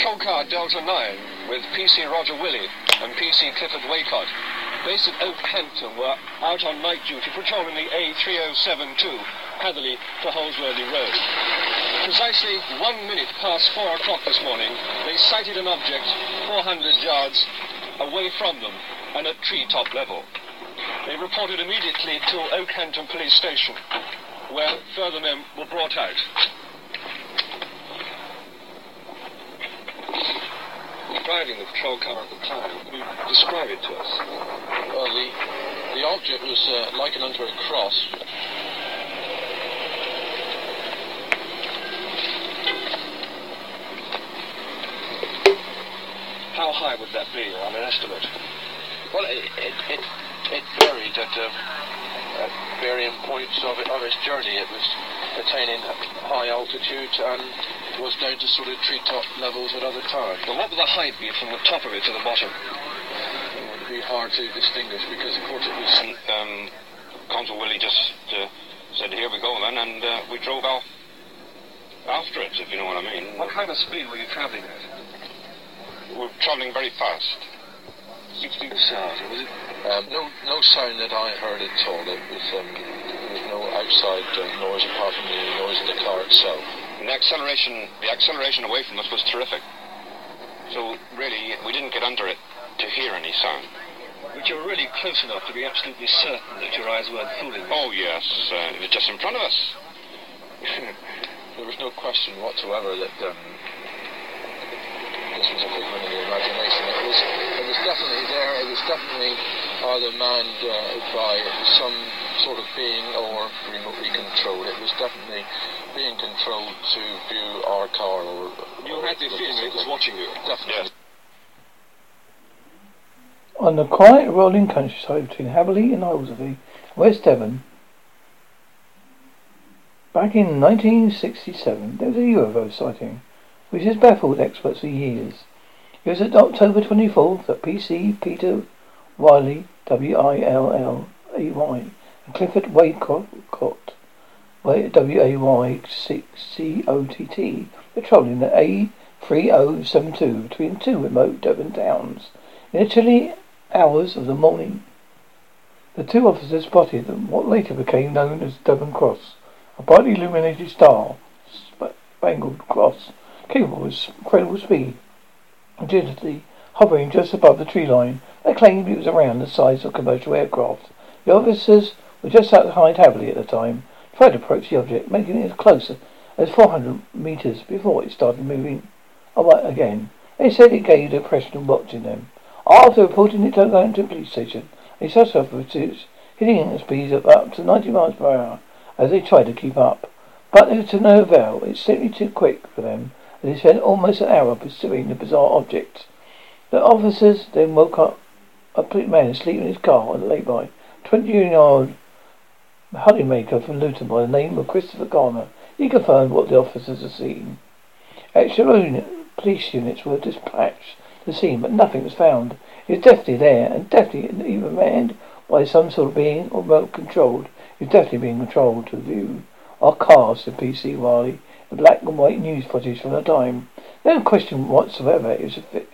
Patrol Delta 9 with PC Roger Willey and PC Clifford Waycott, based at Okehampton, were out on night duty patrolling the A3072, Hatherleigh to Holsworthy Road. Precisely one minute past four o'clock this morning, they sighted an object 400 yards away from them and at treetop level. They reported immediately to Okehampton Police Station, where further men were brought out. Driving the patrol car at the time, could you describe it to us? Well, the, the object was uh, likened unto a cross. How high would that be on an estimate? Well, it, it, it, it varied at, um, at varying points of, it, of its journey. It was attaining high altitude and was down to sort of treetop levels at other times. But what would the height be from the top of it to the bottom? It would be hard to distinguish because, of course, it was. And um, Consul Willie just uh, said, "Here we go then," and uh, we drove off after it, if you know what I mean. What kind of speed were you travelling at? We were travelling very fast. 60 sound, was it? Um, no, no sound that I heard at all. It was, um, there was no outside uh, noise apart from the noise of the car itself. And the acceleration, the acceleration away from us was terrific. So really, we didn't get under it to hear any sound. But you were really close enough to be absolutely certain that your eyes weren't fooling you. Oh yes, uh, it was just in front of us. there was no question whatsoever that um, this was a figment of the imagination. It was, it was definitely there. It was definitely either manned uh, by some sort of being or remotely controlled. It was definitely being controlled to view our car or. You had the feeling it was watching you. Definitely. Yes. On the quiet rolling countryside between Hatherleigh and Holsworthy, West Devon, back in 1967, there was a UFO sighting, which has baffled experts for years. It was at October 24th that PC Peter Wiley, W-I-L-L-A-Y, and Clifford Waycott, W-A-Y-C-O-T-T, patrolling the A3072 between two remote Devon towns. In the chilly hours of the morning, the two officers spotted what later became known as Devon Cross, a brightly illuminated star, spangled cross, capable of incredible speed, agility, hovering just above the tree line. They claimed it was around the size of commercial aircraft. The officers were just outside Hatherleigh at the time, tried to approach the object, making it as close as 400 metres before it started moving away again. They said it gave the impression of watching them. After reporting it to the police station, they set off pursuits, hitting at speeds of up to 90 miles per hour as they tried to keep up. But it was to no avail. It's simply too quick for them, and they spent almost an hour pursuing the bizarre object. The officers then woke up a man asleep in his car on the lay by. Twenty-year-old honeymaker from Luton by the name of Christopher Garner. He confirmed what the officers had seen. Extra unit, police units were dispatched to the scene, but nothing was found. It was definitely there, and definitely either manned by some sort of being or remote controlled. It was definitely being controlled to view. Our car, said PC Wiley, the black and white news footage from the time. No question whatsoever is if it,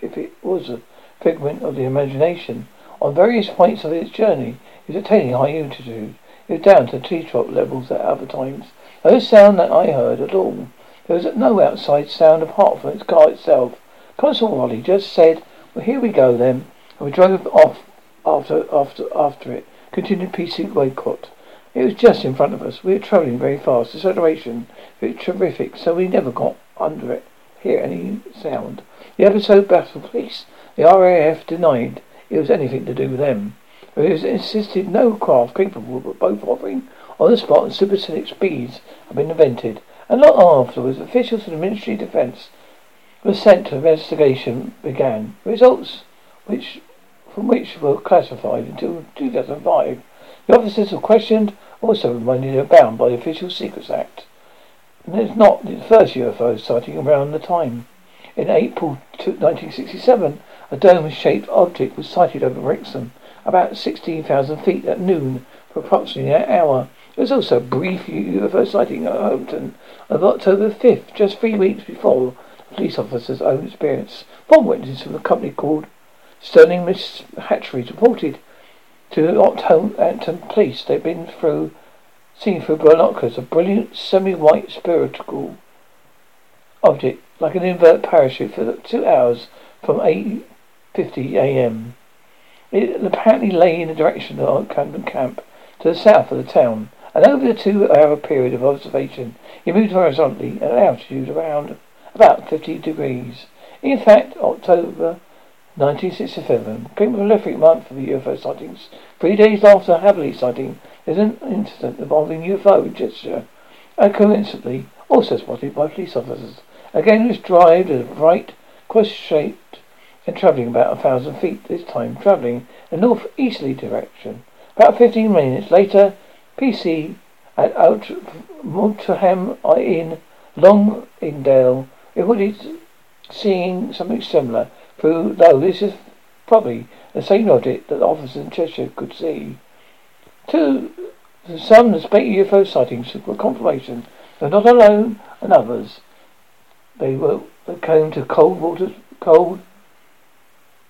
if it was a figment of the imagination. On various points of its journey, it was attaining high altitude. It was down to treetop levels at other times. No sound that I heard at all. There was no outside sound apart from its car itself. Consul Wally just said, Well, here we go then. And we drove off after after after it. Continued PC Waycott. It was just in front of us. We were travelling very fast. The acceleration was terrific, so we never got under it. Hear any sound. The episode baffled police. The RAF denied it was anything to do with them. It was insisted no craft capable of both hovering on the spot and supersonic speeds had been invented. And not long afterwards, officials from the Ministry of Defence were sent to investigation began. Results which from which were classified until 2005. The officers were questioned, also were bound by the Official Secrets Act. And it's not the first UFO sighting around the time. In April 1967, a dome-shaped object was sighted over Wrexham, about 16,000 feet at noon for approximately an hour. There was also a brief UFO sighting at Hopeton of October 5th, just three weeks before the police officer's own experience. One witness from a company called Sterling Miss Hatcheries reported to Ockham police they'd been through, seen through binoculars a brilliant semi-white spherical object like an invert parachute for two hours from 8.50 a.m. It apparently lay in the direction of Camden Camp to the south of the town. And over the two-hour period of observation, it moved horizontally at an altitude around about 50 degrees. In fact, October 1967 came a prolific month for the UFO sightings. Three days after the Hadley sighting, there's an incident involving UFO gesture, and coincidentally also spotted by police officers. Again, it was drive a bright, cross-shaped, and travelling about a thousand feet. This time, travelling in a north-easterly direction. About fifteen minutes later, PC at Out Moultrie in Long Indale reported seeing something similar though this is probably the same object that officers in Cheshire could see. To some, the space UFO sightings were confirmation they're not alone, and others they were came to cold water, cold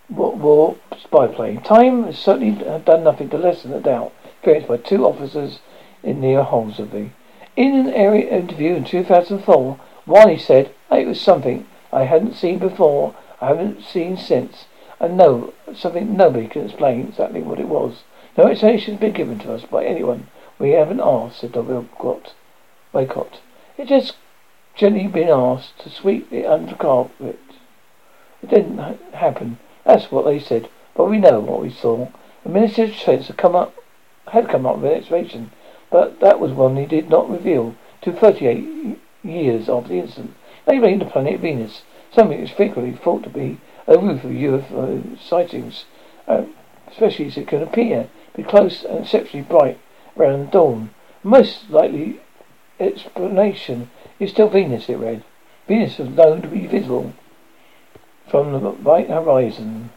war spy plane. Time has certainly uh, done nothing to lessen the doubt experienced by two officers in near Holsworthy. In an area interview in 2004, Wiley said, "It was something I hadn't seen before I haven't seen since. And no, something nobody can explain exactly what it was. No explanation has been given to us by anyone. We haven't asked, said Dr. Waycott. It's just gently been asked to sweep it under the carpet. It didn't ha- happen. That's what they said. But we know what we saw. The Minister of Defence had come up, had come up with an explanation, but that was one he did not reveal to 38 years after the incident. They blamed the planet Venus something is frequently thought to be a roof of UFO sightings, uh, especially as it can appear, be close and exceptionally bright around dawn. Most likely explanation is still Venus, it read. Venus was known to be visible from the bright horizon.